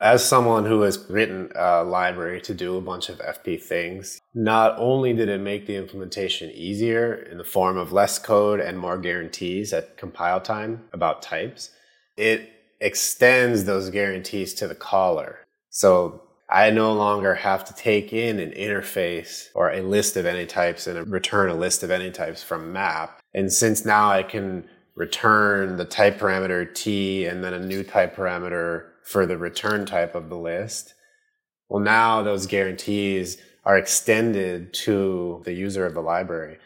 As someone who has written a library to do a bunch of FP things, not only did it make the implementation easier in the form of less code and more guarantees at compile time about types, it extends those guarantees to the caller. So I no longer have to take in an interface or a list of any types and return a list of any types from map. And since now I can return the type parameter t and then a new type parameter for the return type of the list. Well, now those guarantees are extended to the user of the library.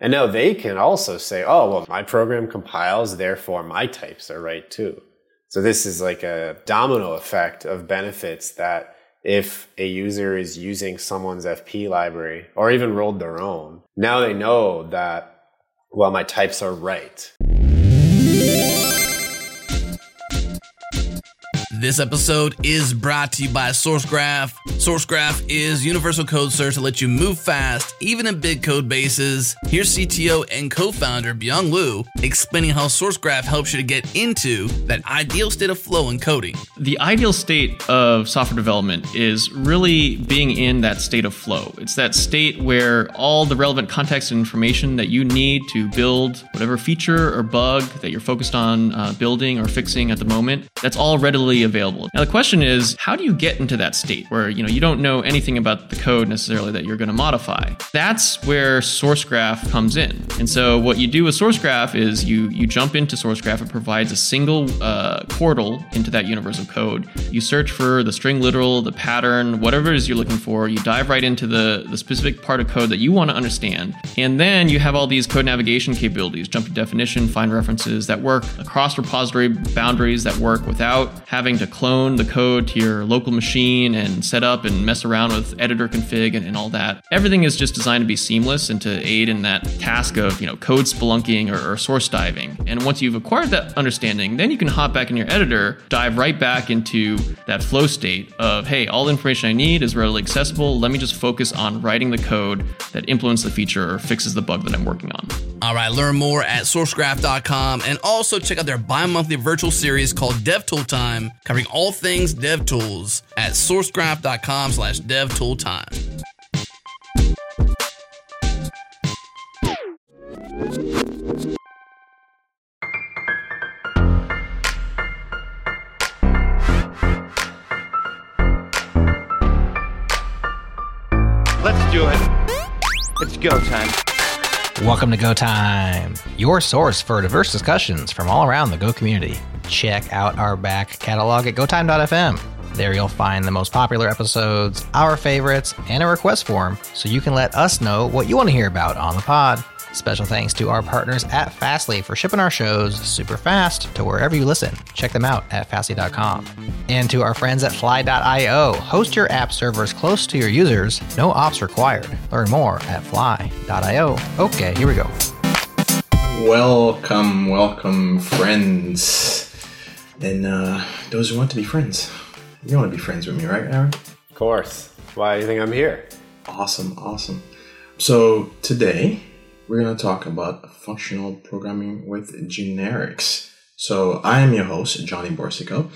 And now they can also say, oh, well, my program compiles, therefore my types are right too. So this is like a domino effect of benefits that if a user is using someone's FP library or even rolled their own, now they know that, well, my types are right. This episode is brought to you by SourceGraph. SourceGraph is universal code search to let you move fast, even in big code bases. Here's CTO and co-founder Beyang Liu explaining how SourceGraph helps you to get into that ideal state of flow in coding. The ideal state of software development is really being in that state of flow. It's that state where all the relevant context and information that you need to build whatever feature or bug that you're focused on uh, building or fixing at the moment, that's all readily available. Now the question is, how do you get into that state where you know you don't know anything about the code necessarily that you're going to modify? That's where SourceGraph comes in. And so what you do with SourceGraph is you you jump into SourceGraph. It provides a single uh, portal into that universe of code. You search for the string literal, the pattern, whatever it is you're looking for. You dive right into the the specific part of code that you want to understand, and then you have all these code navigation capabilities, jump to definition, find references that work across repository boundaries that work without having to clone the code to your local machine and set up and mess around with editor config and, and all that. Everything is just designed to be seamless and to aid in that task of, you know, code spelunking or, or source diving. And once you've acquired that understanding, then you can hop back in your editor, dive right back into that flow state of, hey, all the information I need is readily accessible. Let me just focus on writing the code that implements the feature or fixes the bug that I'm working on. All right, learn more at sourcegraph.com and also check out their bi monthly virtual series called DevTool Time covering all things dev tools at sourcegraph.com slash devtooltime. Let's do it. It's go time. Welcome to Go Time, your source for diverse discussions from all around the Go community check out our back catalog at gotime.fm. There you'll find the most popular episodes, our favorites, and a request form so you can let us know what you want to hear about on the pod. Special thanks to our partners at Fastly for shipping our shows super fast to wherever you listen. Check them out at fastly.com. And to our friends at fly.io, host your app servers close to your users, no ops required. Learn more at fly.io. Okay, here we go. Welcome, welcome, friends and uh, those who want to be friends. You want to be friends with me, right, Aaron? Of course. Why do you think I'm here? Awesome, awesome. So today we're going to talk about functional programming with generics. So I am your host, Johnny Boursiquot.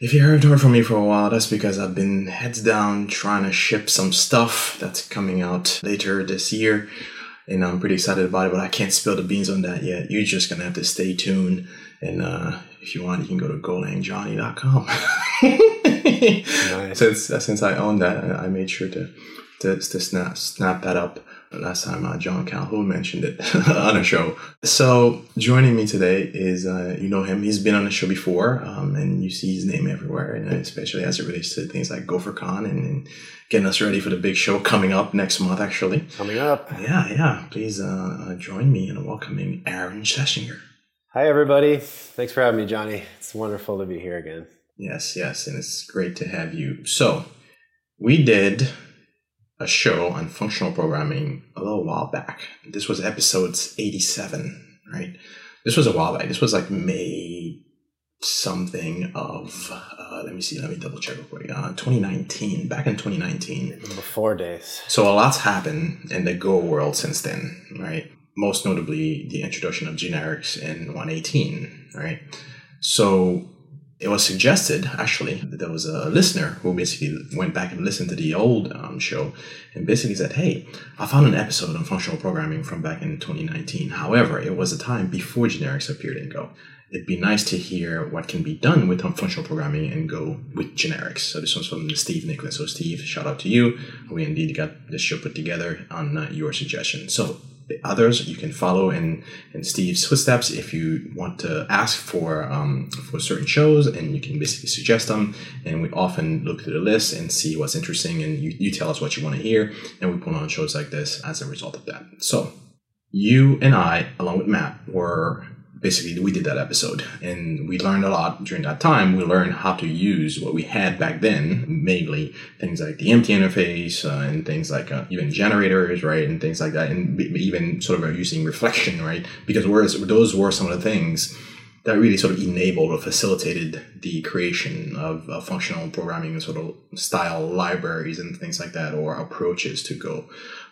If you haven't heard from me for a while, that's because I've been heads down trying to ship some stuff that's coming out later this year. And I'm pretty excited about it, but I can't spill the beans on that yet. You're just going to have to stay tuned and uh, if you want, you can go to golangjohnny.com. nice. Since since I own that, I made sure to to, to snap snap that up. Last time uh, Jon Calhoun mentioned it on a show. So joining me today is uh, you know him. He's been on the show before, um, and you see his name everywhere, and especially as it relates to things like GopherCon and, and getting us ready for the big show coming up next month. Actually, coming up. Yeah, yeah. Please uh, uh join me in welcoming Aaron Schlesinger. Hi, everybody. Thanks for having me, Johnny. It's wonderful to be here again. Yes, yes, and it's great to have you. So, we did a show on functional programming a little while back. This was episodes 87, right? This was a while back. This was like May something of, uh, let me see, let me double check real quick. Uh, 2019, back in 2019. Before days. So, a lot's happened in the Go world since then, right? Most notably the introduction of generics in 118, right? So it was suggested actually that there was a listener who basically went back and listened to the old um, show and basically said hey i found an episode on functional programming from back in 2019 however it was a time before generics appeared in go. It'd be nice to hear what can be done with functional programming and go with generics. So this one's from steve nicholas. So steve shout out to you. We indeed got this show put together on uh, your suggestion. So the others. You can follow in, in Steve's footsteps if you want to ask for um, for certain shows and you can basically suggest them. And we often look through the list and see what's interesting and you, you tell us what you want to hear and we put on shows like this as a result of that. So you and I along with Matt were basically we did that episode and we learned a lot during that time. We learned how to use what we had back then mainly things like the empty interface uh, and things like uh, even generators right and things like that and even sort of using reflection right because whereas those were some of the things that really sort of enabled or facilitated the creation of uh, functional programming sort of style libraries and things like that or approaches to go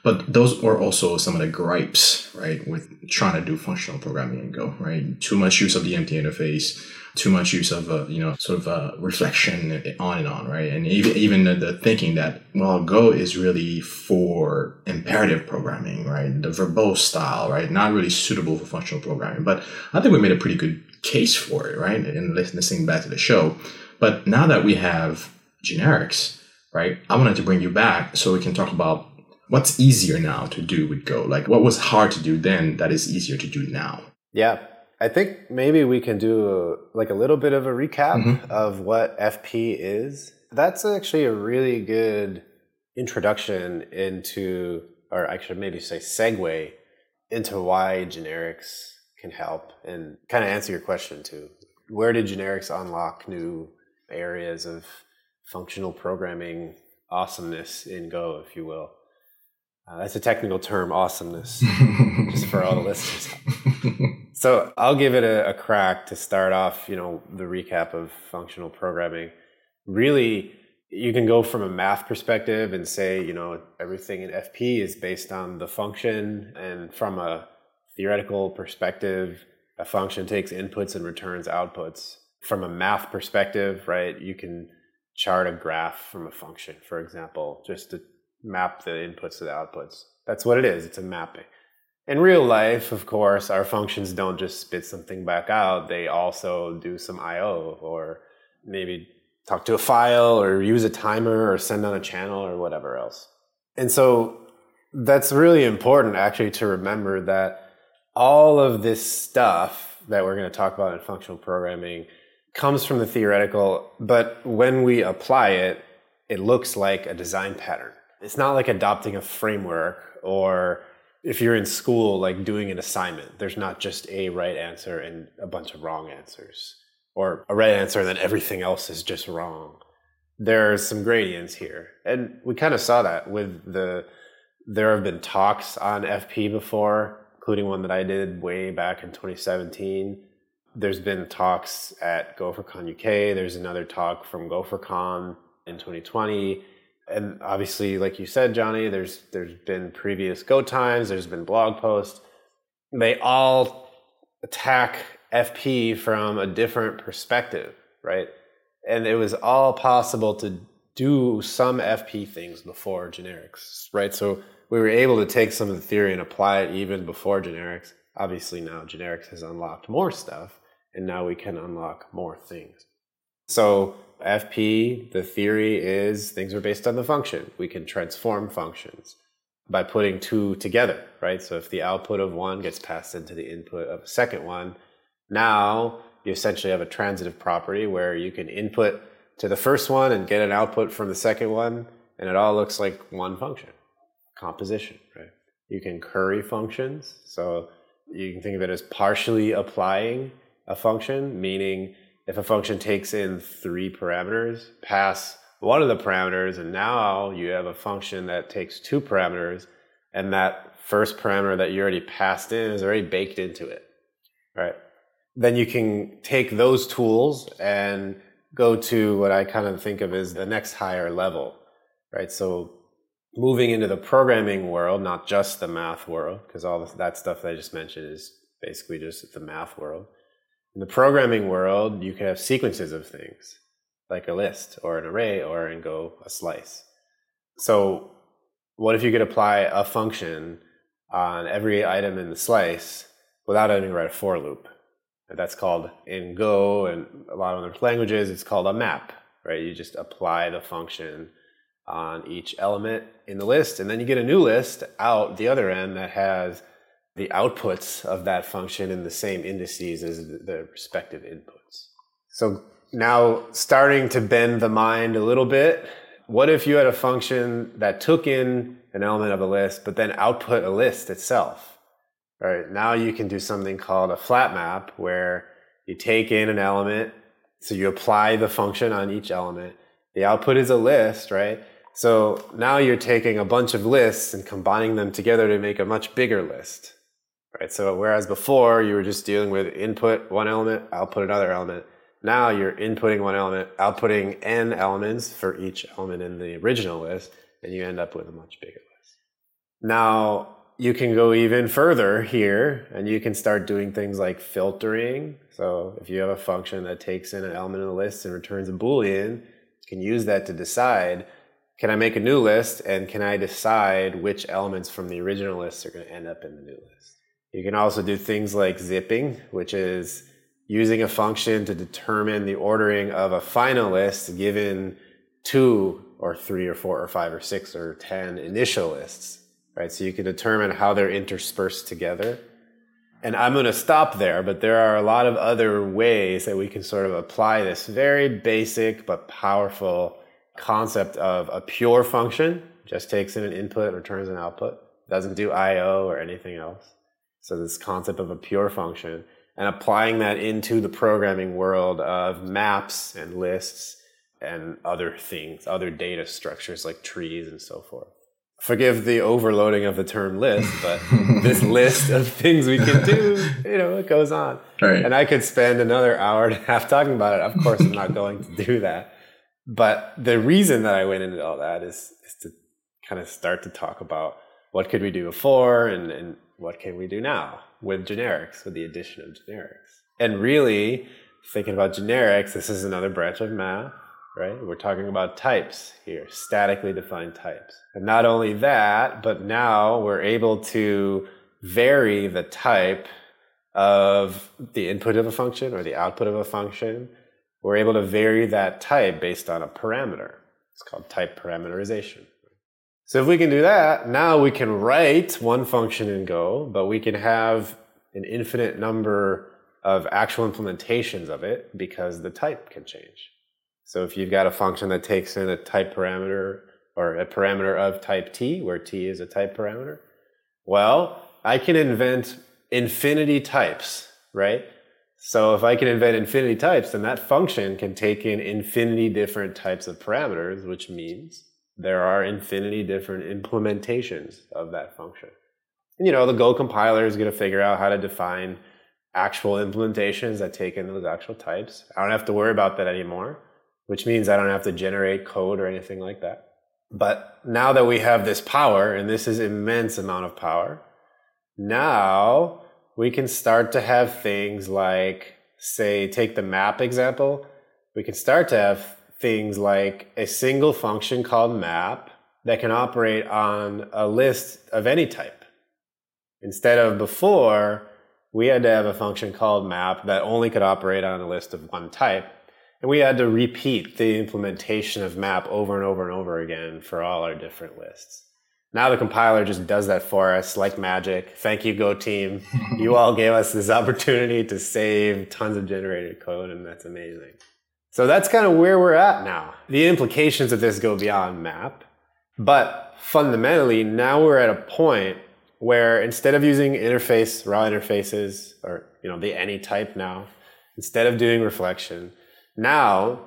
but those are also some of the gripes, right, with trying to do functional programming in Go, right? Too much use of the empty interface, too much use of, uh, you know, sort of uh, reflection on and on, right? And even, even the, the thinking that, well, Go is really for imperative programming, right? The verbose style, right? Not really suitable for functional programming. But I think we made a pretty good case for it, right? And listening back to the show. But now that we have generics, right, I wanted to bring you back so we can talk about what's easier now to do with Go? Like what was hard to do then that is easier to do now? Yeah. I think maybe we can do a, like a little bit of a recap mm-hmm. of what FP is. That's actually a really good introduction into, or I should maybe say segue into why generics can help and kind of answer your question too. Where did generics unlock new areas of functional programming awesomeness in Go, if you will? Uh, that's a technical term, awesomeness, just for all the listeners. so I'll give it a, a, crack to start off. You know, the recap of functional programming. Really, you can go from a math perspective and say, you know, everything in FP is based on the function, and from a theoretical perspective, a function takes inputs and returns outputs. From a math perspective, right, you can chart a graph from a function, for example, just to map the inputs to the outputs. That's what it is. It's a mapping. In real life, of course, our functions don't just spit something back out. They also do some I/O, or maybe talk to a file, or use a timer, or send on a channel, or whatever else. And so that's really important, actually, to remember that all of this stuff that we're going to talk about in functional programming comes from the theoretical, but when we apply it, it looks like a design pattern it's not like adopting a framework or if you're in school like doing an assignment there's not just a right answer and a bunch of wrong answers or a right answer and then everything else is just wrong. There's some gradients here. And we kind of saw that with the there have been talks on fp before including one that i did way back in 2017 there's been talks at gophercon uk there's another talk from gophercon in 2020 and obviously, like you said, Johnny, there's there's been previous go times, there's been blog posts. They all attack FP from a different perspective, right? And it was all possible to do some FP things before generics, right? So we were able to take some of the theory and apply it even before generics. Obviously, now generics has unlocked more stuff, and now we can unlock more things. So FP, the theory is things are based on the function. We can transform functions by putting two together, right? So if the output of one gets passed into the input of a second one, now you essentially have a transitive property where you can input to the first one and get an output from the second one, and it all looks like one function. Composition, right? You can curry functions. So you can think of it as partially applying a function, meaning if a function takes in three parameters, pass one of the parameters, and now you have a function that takes two parameters, and that first parameter that you already passed in is already baked into it, right? Then you can take those tools and go to what I kind of think of as the next higher level, right? So moving into the programming world, not just the math world, because all that stuff that I just mentioned is basically just the math world In the programming world, you can have sequences of things, like a list or an array or in Go, a slice. So, what if you could apply a function on every item in the slice without having to write a for loop? And that's called in Go and a lot of other languages, it's called a map, right? You just apply the function on each element in the list, and then you get a new list out the other end that has the outputs of that function in the same indices as the respective inputs. So now starting to bend the mind a little bit, what if you had a function that took in an element of a list, but then output a list itself? Right now you can do something called a flat map where you take in an element, so you apply the function on each element. The output is a list, right? So now you're taking a bunch of lists and combining them together to make a much bigger list right? So whereas before you were just dealing with input one element, output another element, now you're inputting one element, outputting n elements for each element in the original list, and you end up with a much bigger list. Now you can go even further here, and you can start doing things like filtering. So if you have a function that takes in an element in the list and returns a boolean, you can use that to decide can I make a new list and can I decide which elements from the original list are going to end up in the new list? You can also do things like zipping, which is using a function to determine the ordering of a final list given two or three or four or five or six or 10 initial lists, right? So you can determine how they're interspersed together. And I'm going to stop there, but there are a lot of other ways that we can sort of apply this very basic but powerful concept of a pure function, just takes in an input, returns an output, doesn't do IO or anything else so this concept of a pure function and applying that into the programming world of maps and lists and other things, other data structures like trees and so forth. Forgive the overloading of the term list, but this list of things we can do, you know, it goes on. Right. And I could spend another hour and a half talking about it. Of course, I'm not going to do that. But the reason that I went into all that is, is to kind of start to talk about what could we do before and, and what can we do now with generics, with the addition of generics? And really, thinking about generics, this is another branch of math, right? We're talking about types here, statically defined types. And not only that, but now we're able to vary the type of the input of a function or the output of a function. We're able to vary that type based on a parameter. It's called type parameterization. So if we can do that, now we can write one function in Go, but we can have an infinite number of actual implementations of it because the type can change. So if you've got a function that takes in a type parameter or a parameter of type t, where t is a type parameter, well, I can invent infinity types, right? So if I can invent infinity types, then that function can take in infinity different types of parameters, which means there are infinity different implementations of that function. And, you know, the Go compiler is going to figure out how to define actual implementations that take in those actual types. I don't have to worry about that anymore, which means I don't have to generate code or anything like that. But now that we have this power, and this is immense amount of power, now we can start to have things like, say, take the map example. We can start to have things like a single function called map that can operate on a list of any type. Instead of before, we had to have a function called map that only could operate on a list of one type. And we had to repeat the implementation of map over and over and over again for all our different lists. Now the compiler just does that for us like magic. Thank you, Go team. you all gave us this opportunity to save tons of generated code, and that's amazing. So that's kind of where we're at now. The implications of this go beyond map, but fundamentally now we're at a point where instead of using interface raw interfaces or you know the any type now, instead of doing reflection, now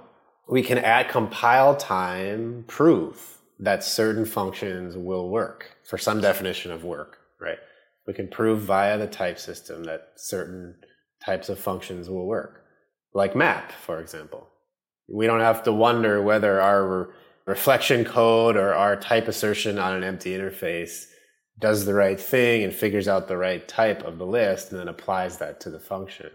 we can at compile time prove that certain functions will work for some definition of work, right? We can prove via the type system that certain types of functions will work, like map, for example. We don't have to wonder whether our reflection code or our type assertion on an empty interface does the right thing and figures out the right type of the list and then applies that to the function.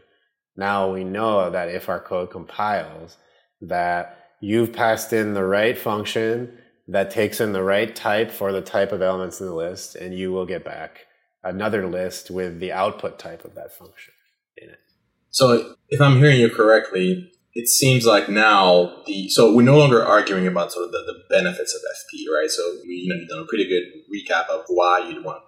Now we know that if our code compiles, that you've passed in the right function that takes in the right type for the type of elements in the list, and you will get back another list with the output type of that function in it. So if I'm hearing you correctly, it seems like now the so we're no longer arguing about sort of the, the benefits of FP, right? So we you know you've done a pretty good recap of why you'd want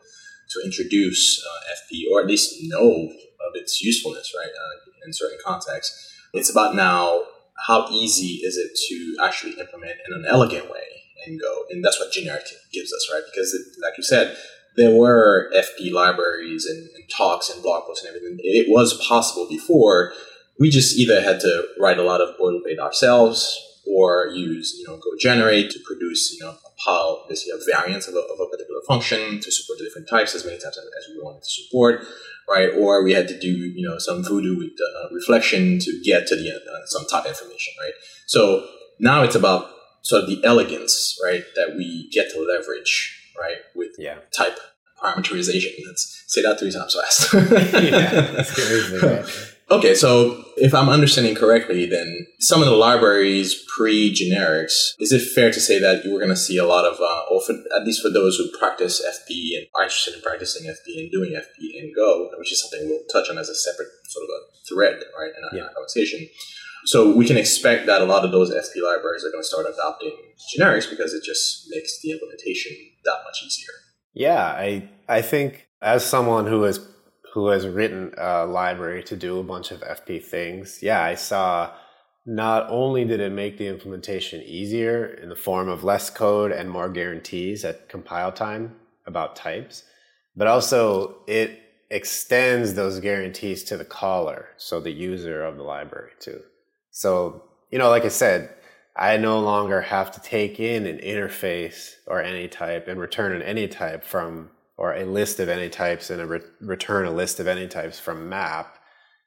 to introduce uh, FP or at least know of its usefulness, right, uh, in certain contexts. It's about now how easy is it to actually implement in an elegant way and Go, and that's what generic gives us, right? Because it, like you said, there were FP libraries and, and talks and blog posts and everything. It was possible before. We just either had to write a lot of boilerplate ourselves or use you know go generate to produce you know a pile basically a variance of a, of a particular function to support the different types as many times as we wanted to support right or we had to do you know some voodoo with uh, reflection to get to the uh, some type information right so now it's about sort of the elegance right that we get to leverage right with Yeah. type parameterization let's say that three times fast yeah, that's crazy. Right? Okay, so if I'm understanding correctly, then some of the libraries pre-generics, is it fair to say that we're going to see a lot of, uh, or for, at least for those who practice FP and are interested in practicing FP and doing FP in Go, which is something we'll touch on as a separate sort of a thread, right, in our Yeah. conversation. So we can expect that a lot of those FP libraries are going to start adopting generics because it just makes the implementation that much easier. Yeah, I I think as someone who has who has written a library to do a bunch of FP things, yeah, I saw not only did it make the implementation easier in the form of less code and more guarantees at compile time about types, but also it extends those guarantees to the caller, so the user of the library too. So, you know, like I said, I no longer have to take in an interface or any type and return an any type from, or a list of any types and a re- return a list of any types from map.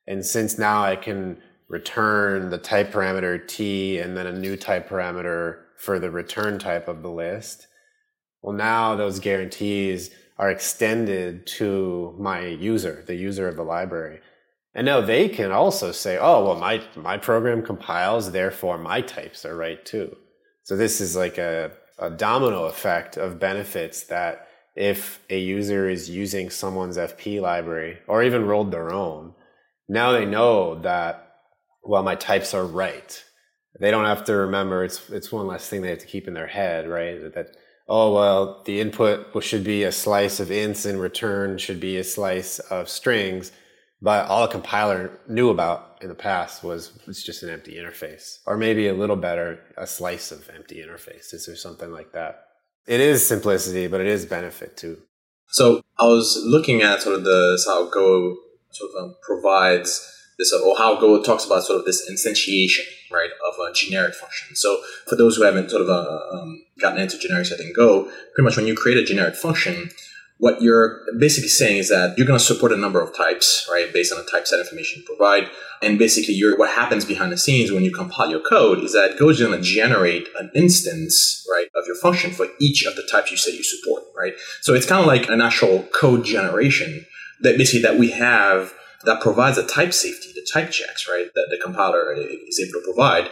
And since now I can return the type parameter t and then a new type parameter for the return type of the list, well, now those guarantees are extended to my user, the user of the library. And now they can also say, oh, well, my, my program compiles, therefore my types are right too. So this is like a, a domino effect of benefits that if a user is using someone's FP library or even rolled their own, now they know that, well, my types are right. They don't have to remember it's, it's one less thing they have to keep in their head, right? That, that oh, well, the input should be a slice of ints and return should be a slice of strings but all a compiler knew about in the past was it's just an empty interface or maybe a little better a slice of empty interface. Is there something like that it is simplicity but it is benefit too So I was looking at sort of the how Go sort of um, provides this, or how Go talks about sort of this instantiation, right, of a generic function. So for those who haven't sort of uh, um, gotten into generics yet in Go, pretty much when you create a generic function, what you're basically saying is that you're going to support a number of types, right, based on the type set information you provide. And basically, you're, what happens behind the scenes when you compile your code is that Go is going to generate an instance, right, of your function for each of the types you say you support, right? So it's kind of like an actual code generation that basically that we have that provides a type safety, the type checks, right, that the compiler is able to provide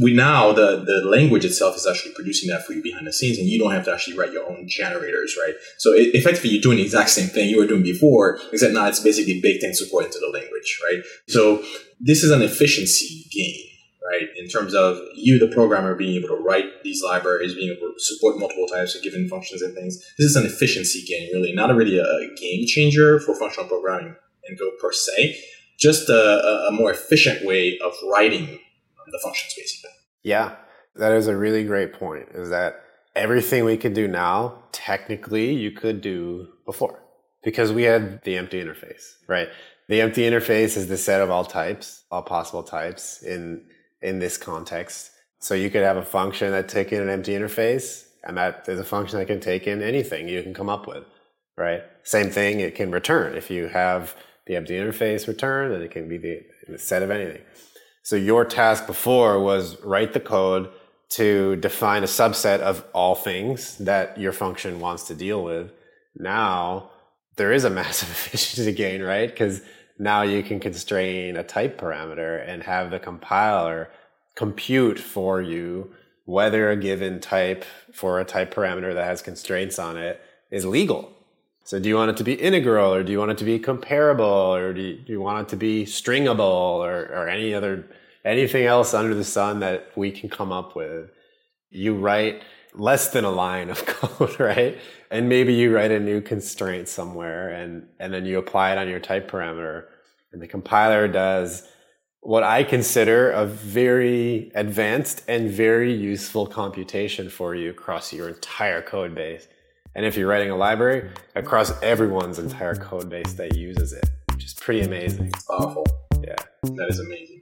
we now the the language itself is actually producing that for you behind the scenes, and you don't have to actually write your own generators, right? So it, effectively, you're doing the exact same thing you were doing before, except now it's basically baked in support into the language, right? So this is an efficiency gain, right? In terms of you, the programmer, being able to write these libraries, being able to support multiple types of given functions and things. This is an efficiency gain, really, not really a game changer for functional programming and Go per se, just a, a more efficient way of writing the functions basically. yeah that is a really great point is that everything we could do now technically you could do before. Because we had the empty interface right? The empty interface is the set of all types all possible types in in this context. So you could have a function that take in an empty interface and that is a function that can take in anything you can come up with right? Same thing it can return. If you have the empty interface return then it can be the, the set of anything so your task before was write the code to define a subset of all things that your function wants to deal with. Now there is a massive efficiency gain, right? Because now you can constrain a type parameter and have the compiler compute for you whether a given type for a type parameter that has constraints on it is legal. So do you want it to be integral or do you want it to be comparable or do you, do you want it to be stringable or, or any other anything else under the sun that we can come up with? You write less than a line of code, right? And maybe you write a new constraint somewhere and, and then you apply it on your type parameter and the compiler does what I consider a very advanced and very useful computation for you across your entire code base. And if you're writing a library, across everyone's entire code base that uses it, which is pretty amazing. Awful. Yeah. That is amazing.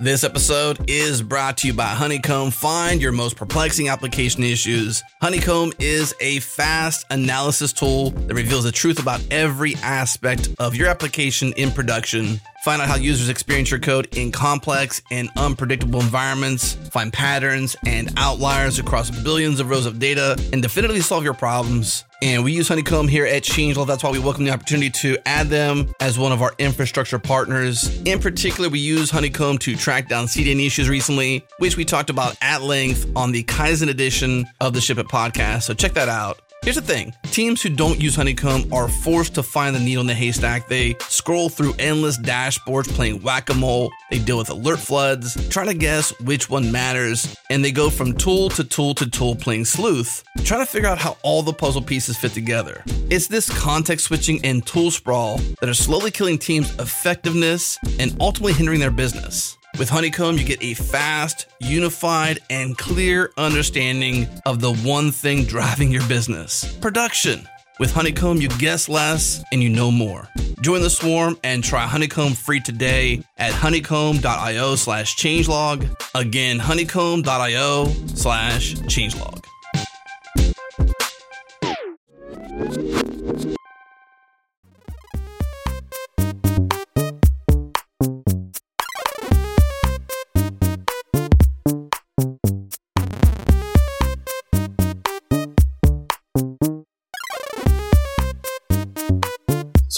This episode is brought to you by Honeycomb. Find your most perplexing application issues. Honeycomb is a fast analysis tool that reveals the truth about every aspect of your application in production. Find out how users experience your code in complex and unpredictable environments, find patterns and outliers across billions of rows of data, and definitively solve your problems. And we use Honeycomb here at Changelog. That's why we welcome the opportunity to add them as one of our infrastructure partners. In particular, we use Honeycomb to track down CDN issues recently, which we talked about at length on the Kaizen edition of the Ship It podcast. So check that out. Here's the thing teams who don't use Honeycomb are forced to find the needle in the haystack. They scroll through endless dashboards playing whack a mole. They deal with alert floods, trying to guess which one matters. And they go from tool to tool to tool playing sleuth, trying to figure out how all the puzzle pieces fit together. It's this context switching and tool sprawl that are slowly killing teams' effectiveness and ultimately hindering their business. With Honeycomb, you get a fast, unified, and clear understanding of the one thing driving your business production. With Honeycomb, you guess less and you know more. Join the swarm and try Honeycomb free today at honeycomb.io slash changelog. Again, honeycomb.io slash changelog.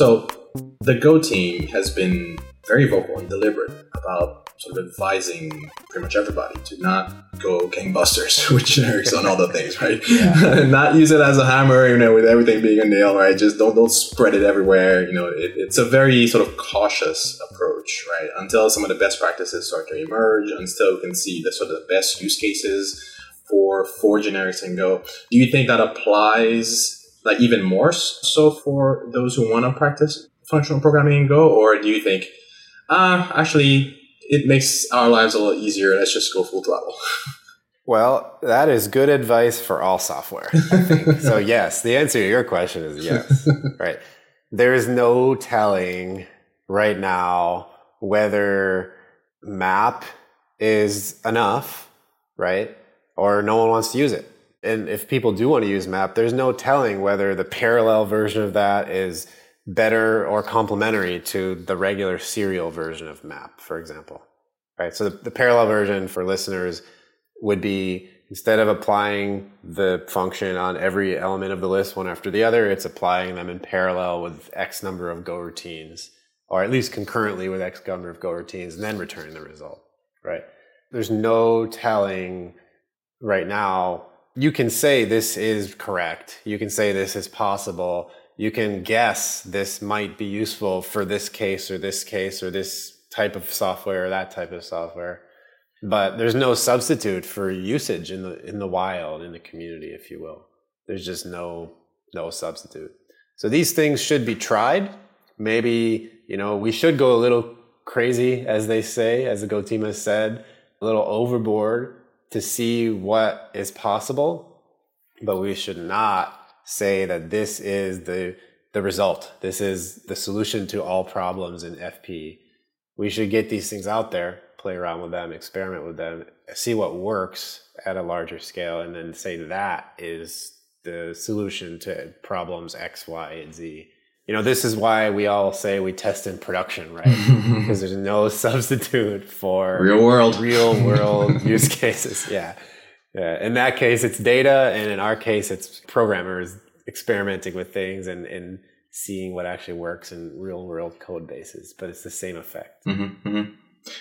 So the Go team has been very vocal and deliberate about sort of advising pretty much everybody to not go gangbusters with generics on all the things, right? Yeah. not use it as a hammer, you know, with everything being a nail, right? Just don't don't spread it everywhere. You know, it, it's a very sort of cautious approach, right? Until some of the best practices start to emerge, until we can see the sort of the best use cases for for generics and Go. Do you think that applies like even more so for those who want to practice functional programming in Go, or do you think, uh, actually, it makes our lives a little easier. Let's just go full throttle. Well, that is good advice for all software. I think. so yes, the answer to your question is yes. right. There is no telling right now whether map is enough, right? Or no one wants to use it. And if people do want to use map, there's no telling whether the parallel version of that is better or complementary to the regular serial version of map, for example. Right. So the, the parallel version for listeners would be instead of applying the function on every element of the list one after the other, it's applying them in parallel with X number of Go routines, or at least concurrently with X number of Go routines, and then returning the result. Right. There's no telling right now. You can say this is correct. You can say this is possible. You can guess this might be useful for this case or this case or this type of software or that type of software. But there's no substitute for usage in the in the wild in the community if you will. There's just no no substitute. So these things should be tried. Maybe you know we should go a little crazy as they say as the go team has said a little overboard to see what is possible but we should not say that this is the the result this is the solution to all problems in fp we should get these things out there play around with them, experiment with them, see what works at a larger scale, and then say that is the solution to problems X, Y, and Z. You know, this is why we all say we test in production, right? because there's no substitute for Real world. real world use cases. Yeah. Yeah. In that case, it's data. And in our case, it's programmers experimenting with things and, and seeing what actually works in real world code bases. But it's the same effect. Mm-hmm.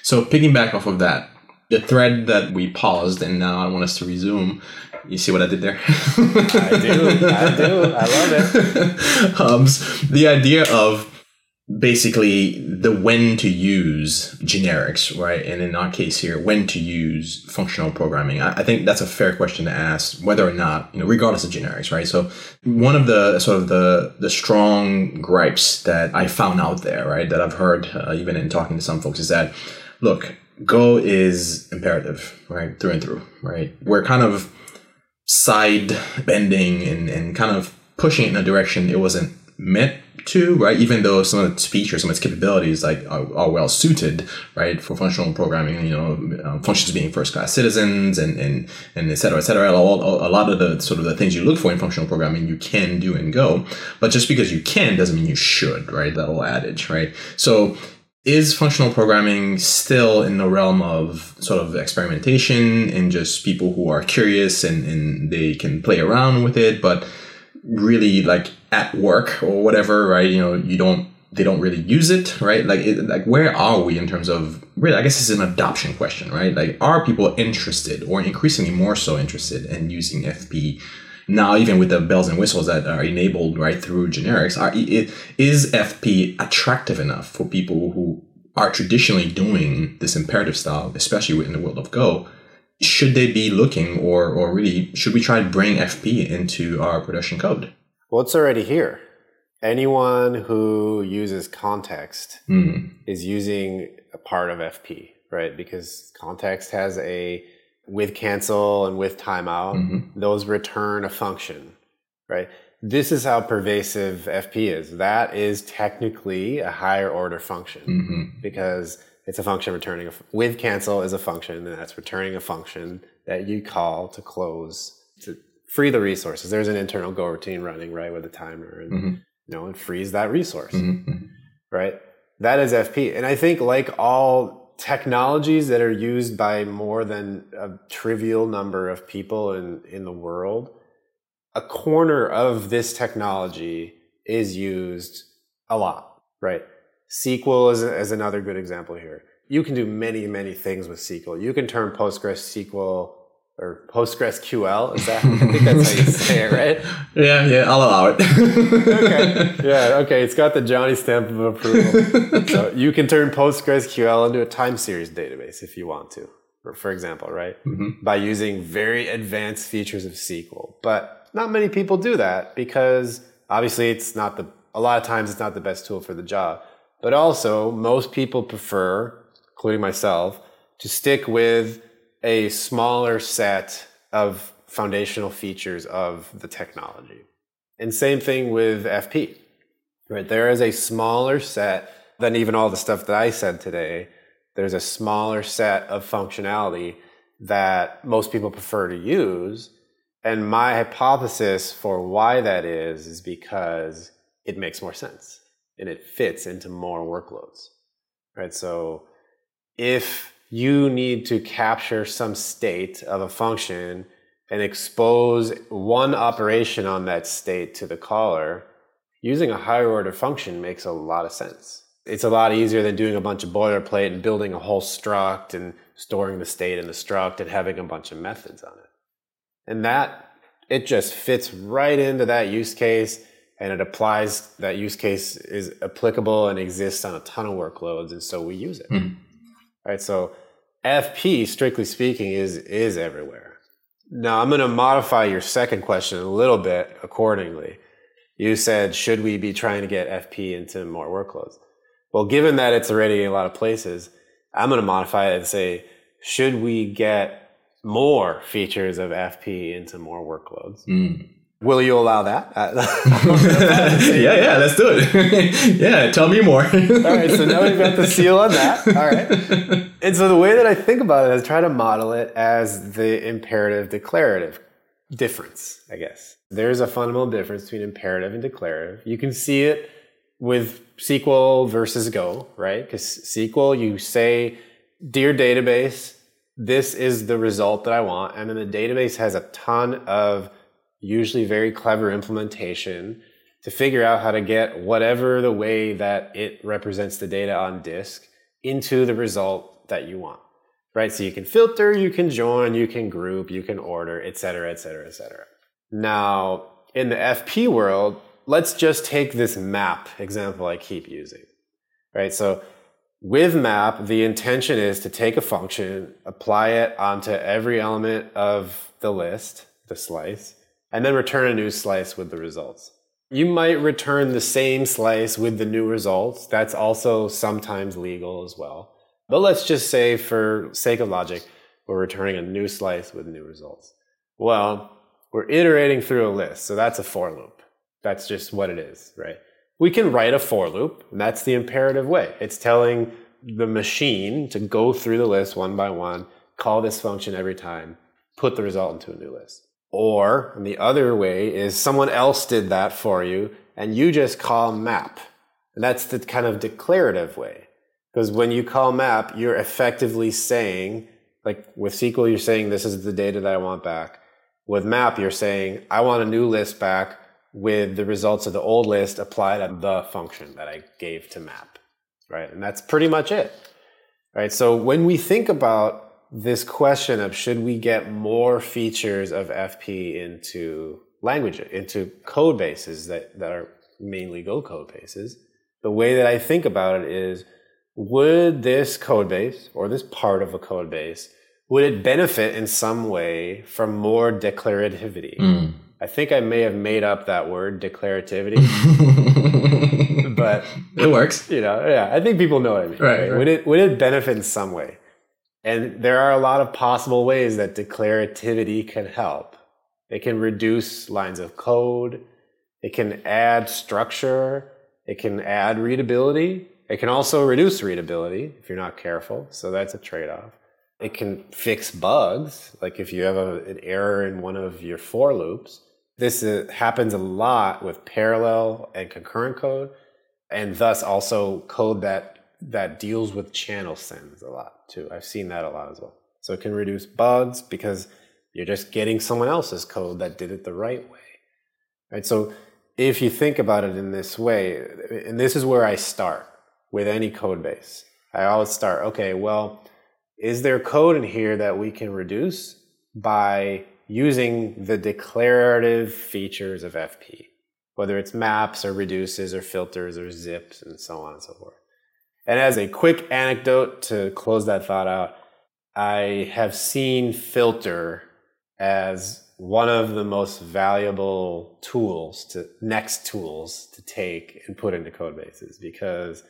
So picking back off of that, the thread that we paused and now I want us to resume. You see what I did there? I do. I do. I love it. um, the idea of basically the when to use generics, right? And in our case here, when to use functional programming. I, I think that's a fair question to ask, whether or not, you know, regardless of generics, right? So one of the sort of the the strong gripes that I found out there, right, that I've heard uh, even in talking to some folks is that, look, Go is imperative, right, through and through, right? We're kind of side bending and, and kind of pushing it in a direction it wasn't meant to, right? Even though some of its features, some of its capabilities, like are, are well suited, right, for functional programming. You know, um, functions being first class citizens and and and et cetera, et cetera. All, all, a lot of the sort of the things you look for in functional programming, you can do and go. But just because you can doesn't mean you should, right? That old adage, right? So is functional programming still in the realm of sort of experimentation and just people who are curious and, and they can play around with it, but really like at work or whatever, right? You know, you don't they don't really use it, right? Like it, like where are we in terms of really? I guess it's an adoption question, right? Like are people interested or increasingly more so interested in using FP? Now, even with the bells and whistles that are enabled right through generics, are, it, is FP attractive enough for people who are traditionally doing this imperative style, especially within the world of Go? Should they be looking, or or really, should we try to bring FP into our production code? Well, it's already here. Anyone who uses context hmm. is using a part of FP, right? Because context has a with cancel and with timeout, mm-hmm. those return a function, right? This is how pervasive FP is. That is technically a higher order function mm-hmm. because it's a function returning a, with cancel is a function and that's returning a function that you call to close to free the resources. There's an internal go routine running right with a timer and mm-hmm. you know, and frees that resource. Right? That is FP. And I think like all technologies that are used by more than a trivial number of people in, in the world, a corner of this technology is used a lot, right? SQL is, is another good example here. You can do many, many things with SQL. You can turn PostgreSQL or PostgreSQL. Is that? I think that's how you say it, right? Yeah, yeah, I'll allow it. okay. Yeah, okay. It's got the Johnny stamp of approval. so you can turn PostgreSQL into a time series database if you want to, for, for example, right? Mm-hmm. By using very advanced features of SQL. But not many people do that because obviously it's not the, a lot of times it's not the best tool for the job. But also, most people prefer, including myself, to stick with a smaller set of foundational features of the technology. And same thing with FP, right? There is a smaller set than even all the stuff that I said today. There's a smaller set of functionality that most people prefer to use. And my hypothesis for why that is, is because it makes more sense and it fits into more workloads, right? So if you need to capture some state of a function and expose one operation on that state to the caller, using a higher order function makes a lot of sense. It's a lot easier than doing a bunch of boilerplate and building a whole struct and storing the state in the struct and having a bunch of methods on it. And that, it just fits right into that use case and it applies, that use case is applicable and exists on a ton of workloads. And so we use it. Hmm. Right. So FP, strictly speaking, is, is everywhere. Now, I'm going to modify your second question a little bit accordingly. You said, should we be trying to get FP into more workloads? Well, given that it's already in a lot of places, I'm going to modify it and say, should we get more features of FP into more workloads? Hmm. Will you allow that? Uh, yeah, yeah, let's do it. yeah, tell me more. All right, so now we've got the seal on that. All right. And so the way that I think about it is try to model it as the imperative declarative difference, I guess. There's a fundamental difference between imperative and declarative. You can see it with SQL versus Go, right? Because SQL, you say, Dear database, this is the result that I want. And then the database has a ton of usually very clever implementation to figure out how to get whatever the way that it represents the data on disk into the result that you want. Right? So you can filter, you can join, you can group, you can order, et cetera, et cetera, et cetera. Now, in the FP world, let's just take this map example I keep using. Right? So with map, the intention is to take a function, apply it onto every element of the list, the slice, and then return a new slice with the results. You might return the same slice with the new results. That's also sometimes legal as well. But let's just say, for sake of logic, we're returning a new slice with new results. Well, we're iterating through a list, so that's a for loop. That's just what it is, right? we can write a for loop, and that's the imperative way. It's telling the machine to go through the list one by one, call this function every time, put the result into a new list. Or the other way is someone else did that for you, and you just call map. And that's the kind of declarative way. Because when you call map, you're effectively saying, like with SQL, you're saying this is the data that I want back. With map, you're saying I want a new list back with the results of the old list applied to the function that I gave to map, right? And that's pretty much it, right? So when we think about this question of should we get more features of FP into language, into code bases that, that are mainly Go code bases, the way that I think about it is would this code base or this part of a code base would it benefit in some way from more declarativity? Mm I think I may have made up that word declarativity, but it works. You know, yeah, I think people know what I mean. Right, right? Would it would it benefit in some way? And there are a lot of possible ways that declarativity can help. It can reduce lines of code. It can add structure. It can add readability. It can also reduce readability if you're not careful. So that's a trade off. It can fix bugs. Like if you have a, an error in one of your for loops, this uh, happens a lot with parallel and concurrent code, and thus also code that that deals with channel sends a lot too. I've seen that a lot as well. So it can reduce bugs because you're just getting someone else's code that did it the right way. Right? So if you think about it in this way, and this is where I start with any code base. I always start, okay, well, is there code in here that we can reduce by using the declarative features of FP, whether it's maps or reduces or filters or zips and so on and so forth. And as a quick anecdote to close that thought out, I have seen filter as one of the most valuable tools to next tools to take and put into code bases because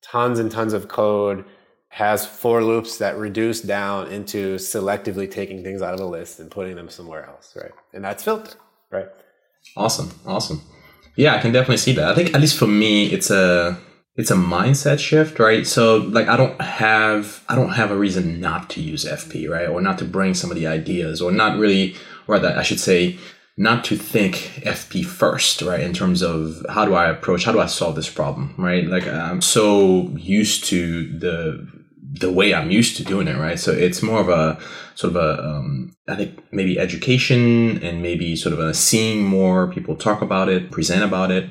tons and tons of code has for loops that reduce down into selectively taking things out of a list and putting them somewhere else, right? And that's filter, right? Awesome, awesome. Yeah, I can definitely see that. I think at least for me, it's a it's a mindset shift, right? So like I don't have I don't have a reason not to use FP, right? Or not to bring some of the ideas, or not really, or that I should say, not to think FP first, right? In terms of how do I approach, how do I solve this problem, right? Like I'm so used to the the way I'm used to doing it, right? So it's more of a sort of a, um, I think maybe education and maybe sort of a seeing more people talk about it, present about it,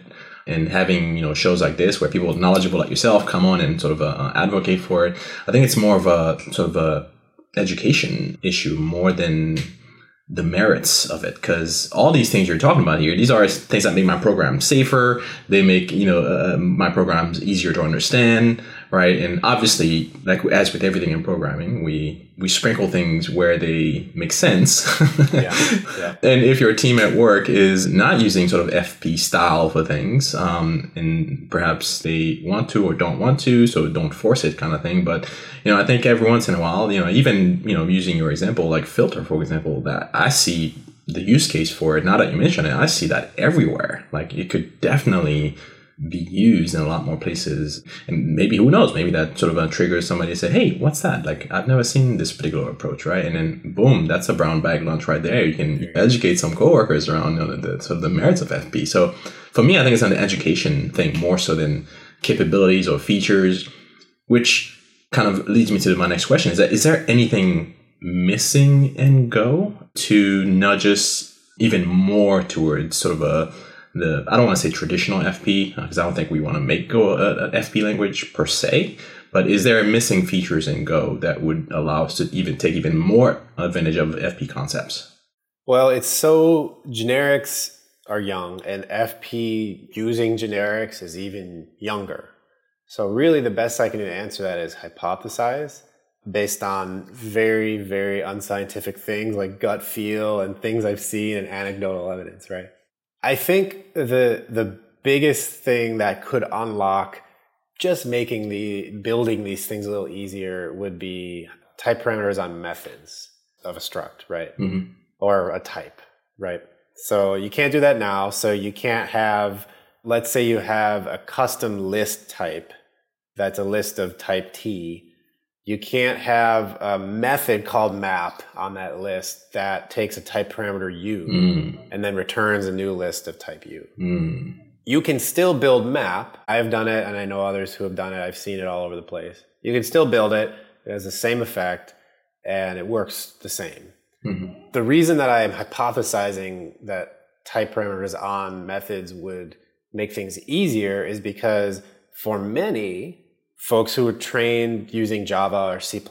and having you know shows like this where people knowledgeable like yourself come on and sort of uh, advocate for it. I think it's more of a sort of a education issue more than the merits of it because all these things you're talking about here these are things that make my program safer they make you know uh, my programs easier to understand right? And obviously, like as with everything in programming, we we sprinkle things where they make sense. yeah, yeah. And if your team at work is not using sort of FP style for things, um, and perhaps they want to or don't want to, so don't force it, kind of thing. But you know, I think every once in a while, you know, even you know, using your example like filter, for example, that I see the use case for it. Now that you mention it, I see that everywhere. Like it could definitely be used in a lot more places. And maybe who knows? Maybe that sort of uh, triggers somebody to say, "Hey, what's that? Like, I've never seen this particular approach, right?" And then boom, that's a brown bag lunch right there. You can educate some coworkers around you know, the, the sort of the merits of FP. So for me, I think it's an education thing more so than capabilities or features, which kind of leads me to my next question: Is that is there anything missing in Go to nudge us even more towards sort of a the I don't want to say traditional FP because uh, I don't think we want to make Go uh, uh, an FP language per se. But is there missing features in Go that would allow us to even take even more advantage of FP concepts? Well, it's so generics are young, and FP using generics is even younger. So really, the best I can do to answer that is hypothesize based on very, very unscientific things like gut feel and things I've seen and anecdotal evidence, right? I think the the biggest thing that could unlock just making the building these things a little easier would be type parameters on methods of a struct, right? Mm-hmm. Or a type, right? So you can't do that now. So you can't have, let's say you have a custom list type that's a list of type T you can't have a method called map on that list that takes a type parameter u Mm. and then returns a new list of type u. Mm. You can still build map. I've done it and I know others who have done it. I've seen it all over the place. You can still build it. It has the same effect and it works the same. Mhm. The reason that I am hypothesizing that type parameters on methods would make things easier is because for many, folks who are trained using Java or C++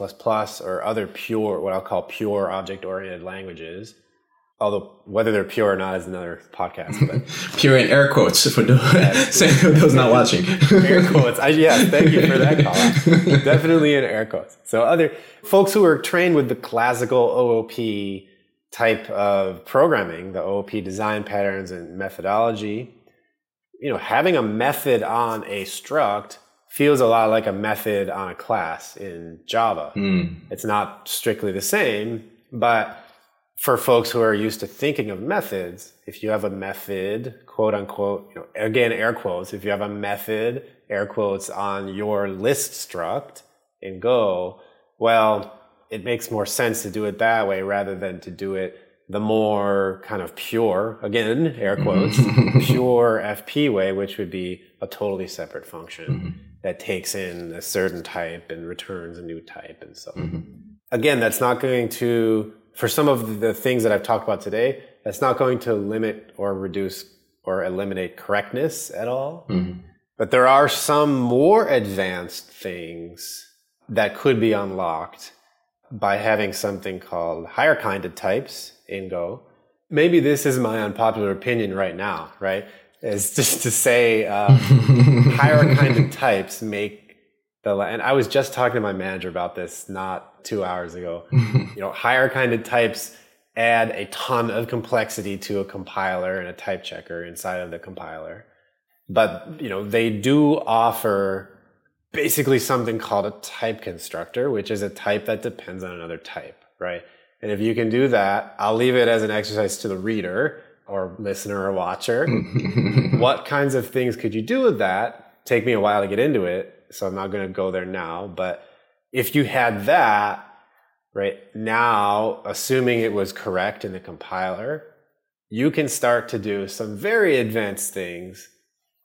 or other pure, what I'll call pure object oriented languages, although whether they're pure or not is another podcast. But Pure in air quotes for those, for those not watching. air quotes. I, yes, thank you for that call. Definitely in air quotes. So other folks who are trained with the classical OOP type of programming, the OOP design patterns and methodology, you know, having a method on a struct feels a lot like a method on a class in Java. Mm. It's not strictly the same, but for folks who are used to thinking of methods, if you have a method, quote unquote, you know, again, air quotes, if you have a method, air quotes, on your list struct in Go, well, it makes more sense to do it that way rather than to do it the more kind of pure, again, air quotes, pure FP way, which would be a totally separate function that takes in a certain type and returns a new type and so on. Mm-hmm. Again, that's not going to, for some of the things that I've talked about today, that's not going to limit or reduce or eliminate correctness at all. Mm-hmm. But there are some more advanced things that could be unlocked by having something called higher kinded types in Go. Maybe this is my unpopular opinion right now, right? Is just to say uh, higher of types make the and I was just talking to my manager about this not two hours ago. you know, higher kinded types add a ton of complexity to a compiler and a type checker inside of the compiler. But you know, they do offer basically something called a type constructor, which is a type that depends on another type, right? And if you can do that, I'll leave it as an exercise to the reader or listener or watcher. what kinds of things could you do with that? Take me a while to get into it, so I'm not going to go there now. But if you had that, right now, assuming it was correct in the compiler, you can start to do some very advanced things.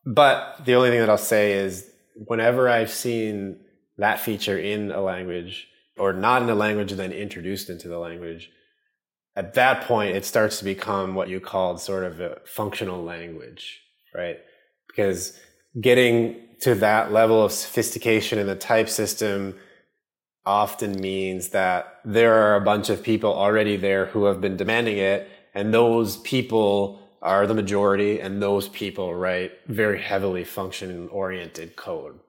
But the only thing that I'll say is whenever I've seen that feature in a language or not in a language and then introduced into the language, at that point it starts to become what you called sort of a functional language, right? Because getting to that level of sophistication in the type system often means that there are a bunch of people already there who have been demanding it, and those people are the majority, and those people write very heavily function oriented code.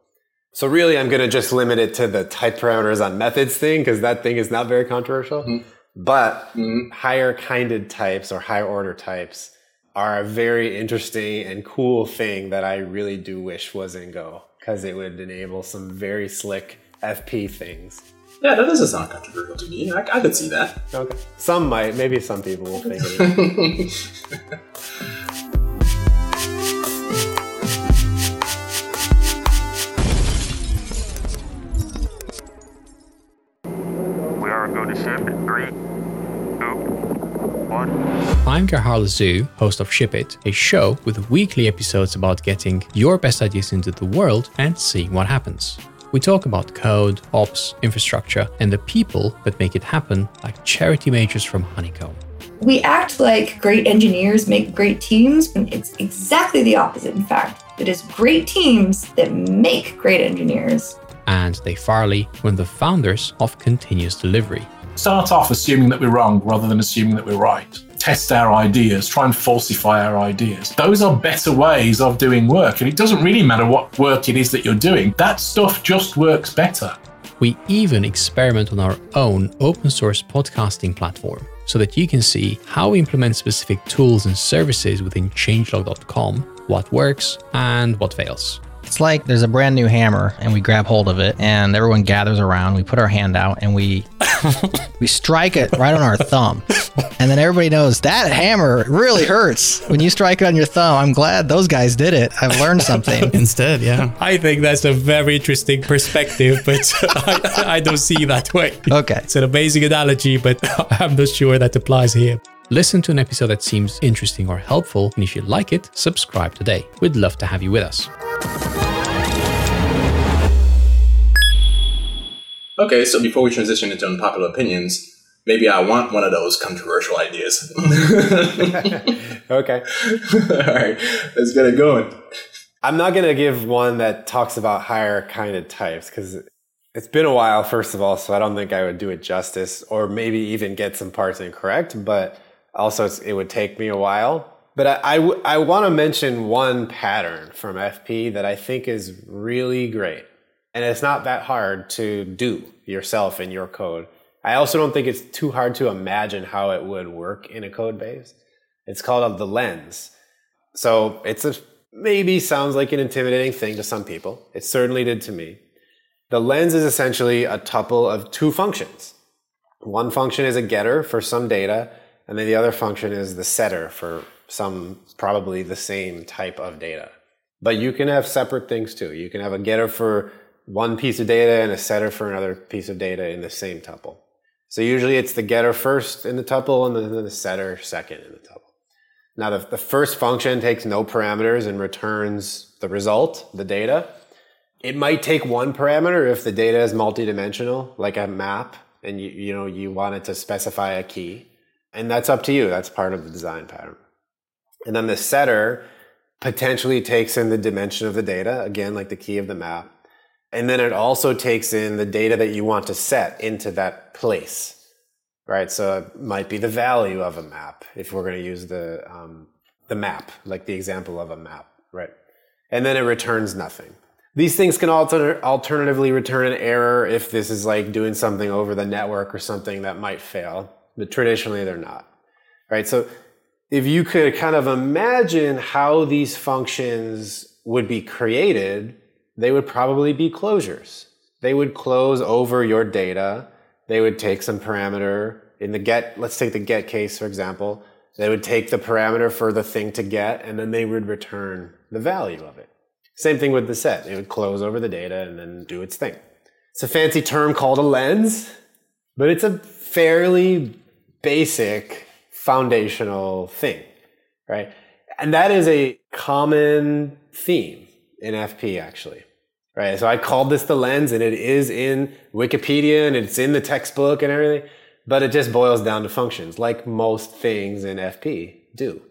So really, I'm going to just limit it to the type parameters on methods thing because that thing is not very controversial. Mm-hmm. But mm-hmm. higher kinded types or higher order types are a very interesting and cool thing that I really do wish was in Go because it would enable some very slick FP things. Yeah, that doesn't sound controversial to me. I, I could see that. Okay. Some might, maybe some people will think it I'm Gerhard Lazu, host of Ship It, a show with weekly episodes about getting your best ideas into the world and seeing what happens. We talk about code, ops, infrastructure, and the people that make it happen, like Charity Majors from Honeycomb. We act like great engineers make great teams, and it's exactly the opposite, in fact. It is great teams that make great engineers. And Dave Farley, one of the founders of Continuous Delivery. Start off assuming that we're wrong rather than assuming that we're right. Test our ideas, try and falsify our ideas. Those are better ways of doing work. And it doesn't really matter what work it is that you're doing, that stuff just works better. We even experiment on our own open source podcasting platform so that you can see how we implement specific tools and services within changelog.com, what works and what fails. It's like there's a brand new hammer and we grab hold of it and everyone gathers around. We put our hand out and we we strike it right on our thumb. And then everybody knows that hammer really hurts when you strike it on your thumb. I'm glad those guys did it. I've learned something. Instead, yeah. I think that's a very interesting perspective, but I, I don't see that way. Okay. It's an amazing analogy, but I'm not sure that applies here. Listen to an episode that seems interesting or helpful, and if you like it, subscribe today. We'd love to have you with us. Okay, so before we transition into unpopular opinions, maybe I want one of those controversial ideas. Okay. All right, let's get it going. I'm not going to give one that talks about higher kinded types because it's been a while, first of all, so I don't think I would do it justice or maybe even get some parts incorrect, but also it would take me a while. But I, I, w- I want to mention one pattern from FP that I think is really great. And it's not that hard to do yourself in your code. I also don't think it's too hard to imagine how it would work in a code base. It's called uh, the lens. So it's a maybe sounds like an intimidating thing to some people. It certainly did to me. The lens is essentially a tuple of two functions. One function is a getter for some data, and then the other function is the setter for some probably the same type of data. But you can have separate things too. You can have a getter for one piece of data and a setter for another piece of data in the same tuple. So usually it's the getter first in the tuple and then the setter second in the tuple. Now the, the first function takes no parameters and returns the result, the data. It might take one parameter if the data is multidimensional, like a map, and you, you know you want it to specify a key. And that's up to you. That's part of the design pattern. And then the setter potentially takes in the dimension of the data, again, like the key of the map. And then it also takes in the data that you want to set into that place, right? So it might be the value of a map if we're going to use the, um, the map, like the example of a map, right? And then it returns nothing. These things can alter- alternatively return an error if this is like doing something over the network or something that might fail, but traditionally they're not, right? So if you could kind of imagine how these functions would be created, they would probably be closures. They would close over your data. They would take some parameter in the get, let's take the get case, for example. They would take the parameter for the thing to get, and then they would return the value of it. Same thing with the set. It would close over the data and then do its thing. It's a fancy term called a lens, but it's a fairly basic foundational thing, right? And that is a common theme in FP actually, right? So I called this the lens and it is in Wikipedia and it's in the textbook and everything, but it just boils down to functions like most things in FP do.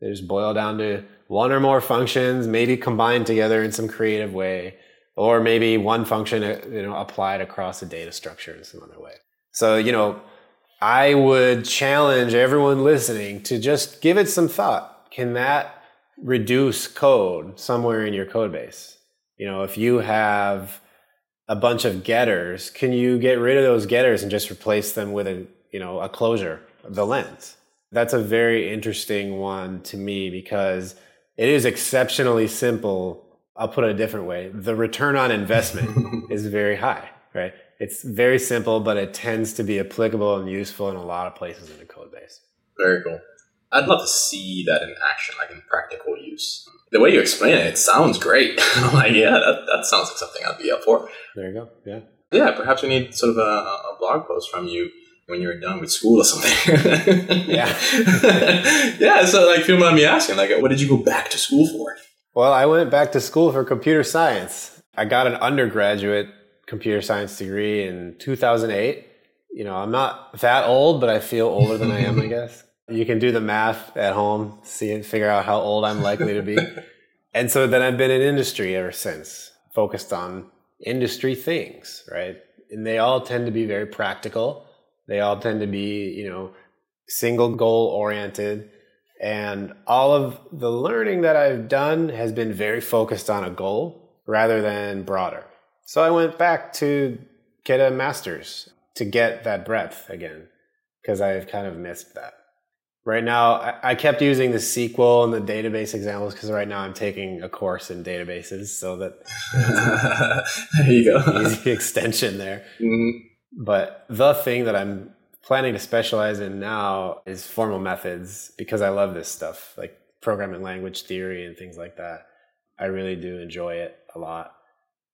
They just boil down to one or more functions, maybe combined together in some creative way, or maybe one function, uh, you know, applied across a data structure in some other way. So, you know, I would challenge everyone listening to just give it some thought. Can that reduce code somewhere in your code base? You know, if you have a bunch of getters, can you get rid of those getters and just replace them with a, you know, a closure, the lens? That's a very interesting one to me because it is exceptionally simple. I'll put it a different way. The return on investment is very high, right? It's very simple, but it tends to be applicable and useful in a lot of places in the code base. Very cool. I'd love to see that in action, like in practical use. The way you explain it, it sounds great. I'm like, yeah, that, that sounds like something I'd be up for. There you go. Yeah. Yeah, perhaps we need sort of a, a blog post from you when you were done with school or something. Yeah. yeah. So, like, if you mind me asking, like, what did you go back to school for? Well, I went back to school for computer science. I got an undergraduate computer science degree in 2008. You know, I'm not that old, but I feel older than I am, I guess. You can do the math at home, see and figure out how old I'm likely to be. and so then I've been in industry ever since, focused on industry things, right? And they all tend to be very practical. They all tend to be, you know, single goal oriented. And all of the learning that I've done has been very focused on a goal rather than broader. So I went back to get a master's to get that breadth again because I've kind of missed that. Right now, I- I kept using the SQL and the database examples because right now I'm taking a course in databases, so that there you go. easy extension there. Mhm. But the thing that I'm planning to specialize in now is formal methods because I love this stuff, like programming language theory and things like that. I really do enjoy it a lot.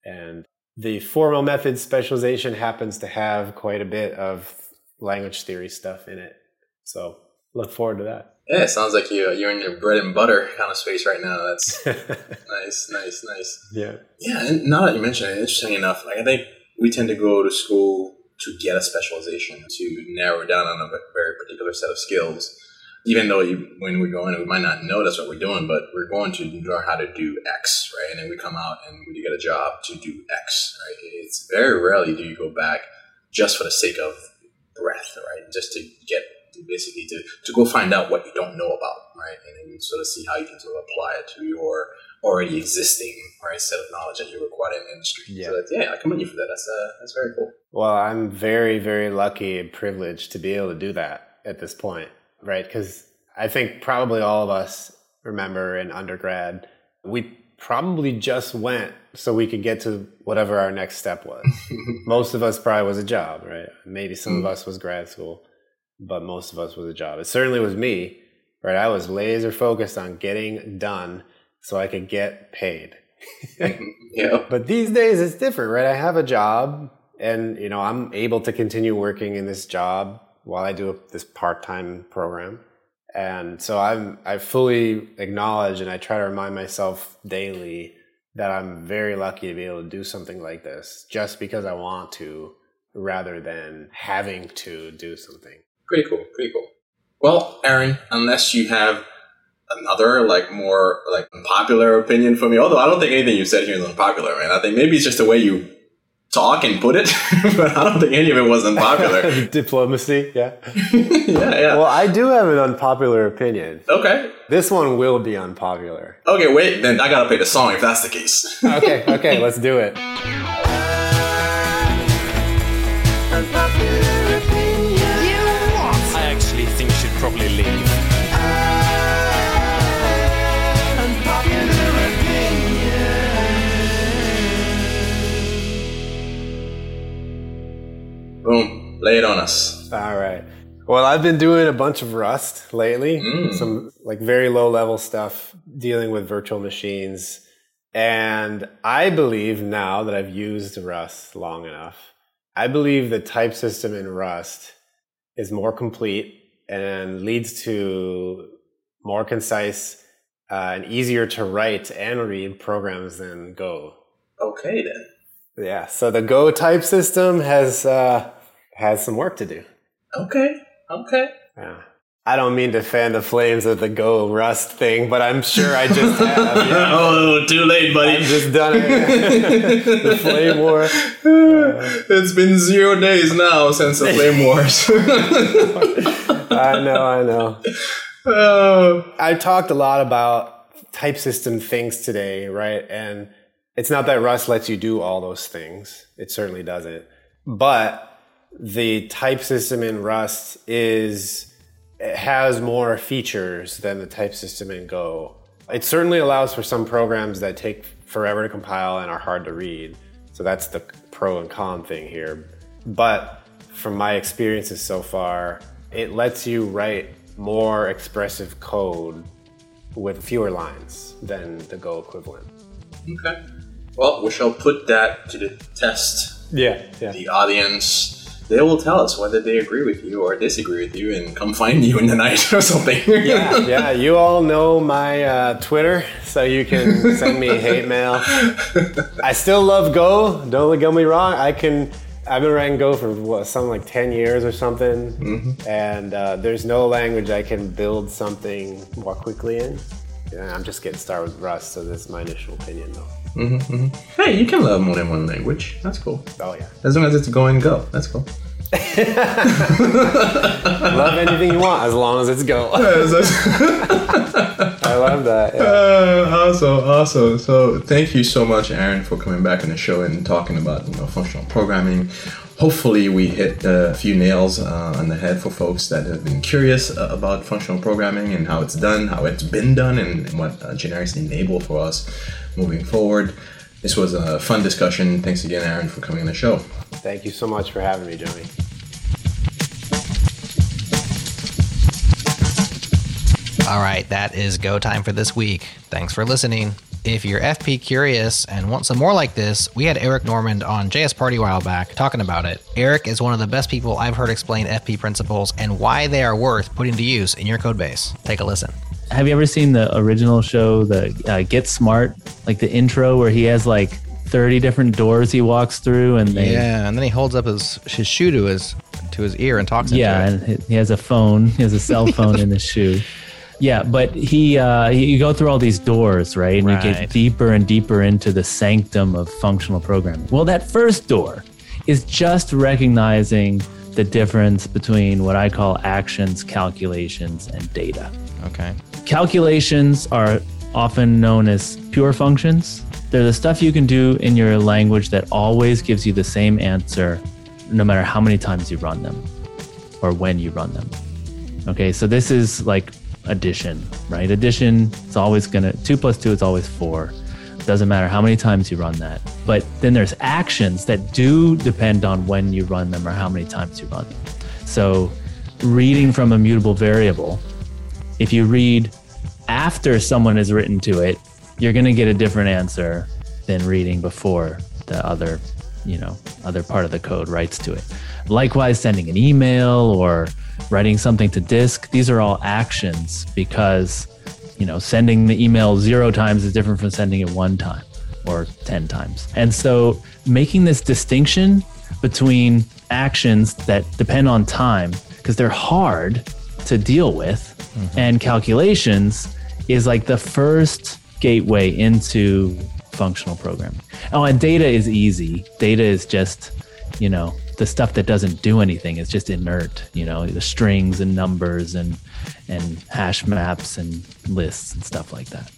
And the formal methods specialization happens to have quite a bit of language theory stuff in it. So look forward to that. Yeah, it sounds like you, uh, you're in your bread and butter kind of space right now. That's nice, nice, nice. yeah. Yeah, and now that you mention it, interesting enough, like I think we tend to go to school to get a specialization, to narrow down on a very particular set of skills. Even though you, when we go in, we might not know that's what we're doing, but we're going to learn how to do X, right? And then we come out and we get a job to do X, right? It's very rarely do you go back just for the sake of breadth, right? Just to get basically to, to go find out what you don't know about, right? And then you sort of see how you can sort of apply it to your already existing right set of knowledge that you acquired in the industry. Yeah. So that's, yeah, I commend you for that. That's uh, that's very cool. Well, I'm very, very lucky and privileged to be able to do that at this point, right? Because I think probably all of us remember in undergrad, we probably just went so we could get to whatever our next step was. most of us probably was a job, right? Maybe some of mm. us was grad school, but most of us was a job. It certainly was me, right? I was laser focused on getting done so I could get paid. yeah. But these days it's different, right? I have a job and you know, I'm able to continue working in this job while I do this part-time program. And so I'm I fully acknowledge and I try to remind myself daily that I'm very lucky to be able to do something like this just because I want to rather than having to do something. Pretty cool. Pretty cool. Well, Aaron, unless you have another like more like unpopular opinion for me, although I don't think anything you said here is unpopular, man. I think maybe it's just the way you talk and put it, but I don't think any of it was unpopular. Diplomacy, yeah. yeah, yeah. Well, I do have an unpopular opinion. okay. This one will be unpopular. Okay, wait, then I gotta play the song if that's the case. Okay, okay, let's do it. Boom. Lay it on us. All right. Well, I've been doing a bunch of Rust lately, Mm. some like very low level stuff dealing with virtual machines. And I believe now that I've used Rust long enough, I believe the type system in Rust is more complete and leads to more concise uh, and easier to write and read programs than Go. Okay then. Yeah, so the Go type system has uh, has some work to do. Okay. Okay. Yeah. I don't mean to fan the flames of the Go Rust thing, but I'm sure I just have. Yeah. oh, too late, buddy. I've just done it. the flame war. it's been zero days now since the flame wars. I know, I know. oh. I talked a lot about type system things today, right? And it's not that Rust lets you do all those things. It certainly doesn't. But the type system in Rust is has more features than the type system in Go. It certainly allows for some programs that take forever to compile and are hard to read. So that's the pro and con thing here. But from my experiences so far, it lets you write more expressive code with fewer lines than the Go equivalent. Okay. Well, we shall put that to the test. Yeah, yeah. The audience they will tell us whether they agree with you or disagree with you and come find you in the night or something. yeah, yeah. You all know my uh, Twitter, so you can send me hate mail. I still love Go. Don't get me wrong. I can. I've been writing Go for what, something like ten years or something, Mhm. and uh, there's no language I can build something more quickly in. Yeah, I'm just getting started with Rust, so that's my initial opinion, though. Hmm hmm Hey, you can love more than one language. That's cool. Oh yeah. As long as it's go and go. That's cool. love anything you want as long as it's Go. I love that. Yeah. Uh, awesome, awesome. So, thank you so much, Aaron, for coming back on the show and talking about you know functional programming. Hopefully, we hit a few nails uh, on the head for folks that have been curious uh, about functional programming and how it's done, how it's been done, and what uh, generics enable for us moving forward. This was a fun discussion. Thanks again, Aaron, for coming on the show. Thank you so much for having me, Johnny. All right, that is go time for this week. Thanks for listening. If you're FP curious and want some more like this, we had Eric Normand on JS Party a while back talking about it. Eric is one of the best people I've heard explain FP principles and why they are worth putting to use in your code base. Take a listen. Have you ever seen the original show, the uh, Get Smart, like the intro where he has like 30 different doors he walks through and they Yeah, and then he holds up his his shoe to his to his ear and talks yeah, into it. and he- has a phone, he has a cell phone in his shoe. Yeah, but he uh, he- you go through all these doors, right? And you get deeper and deeper into the sanctum of functional programming. Well, that first door is just recognizing the difference between what I call actions, calculations, and data. Okay. Calculations are often known as pure functions. They're the stuff you can do in your language that always gives you the same answer, no matter how many times you run them or when you run them. Okay, so this is like addition, right? Addition, it's always gonna, two plus two is always four. Doesn't matter how many times you run that. But then there's actions that do depend on when you run them or how many times you run them. So reading from a mutable variable, if you read after someone has written to it, you're going to get a different answer than reading before the other, you know, other part of the code writes to it. Likewise, sending an email or writing something to disk, these are all actions because, you know, sending the email zero times is different from sending it one time or 10 times. And so making this distinction between actions that depend on time, because they're hard to deal with, and calculations is like the first gateway into functional programming. Oh, and data is easy. Data is just, you know, the stuff that doesn't do anything. It's just inert, you know, the strings and numbers and and hash maps and lists and stuff like that.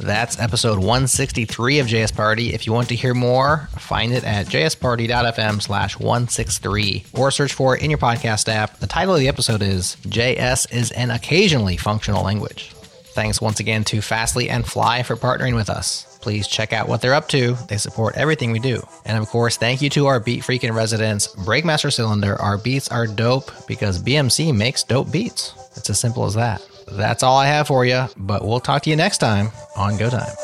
That's episode 163 of JS Party. If you want to hear more, find it at jsparty.fm slash 163 or search for it in your podcast app. The title of the episode is JS is an occasionally functional language. Thanks once again to Fastly and Fly for partnering with us. Please check out what they're up to. They support everything we do. And of course, thank you to our beat freaking residents, Breakmaster Cylinder. Our beats are dope because BMC makes dope beats. It's as simple as that. That's all I have for you, but we'll talk to you next time on Go Time.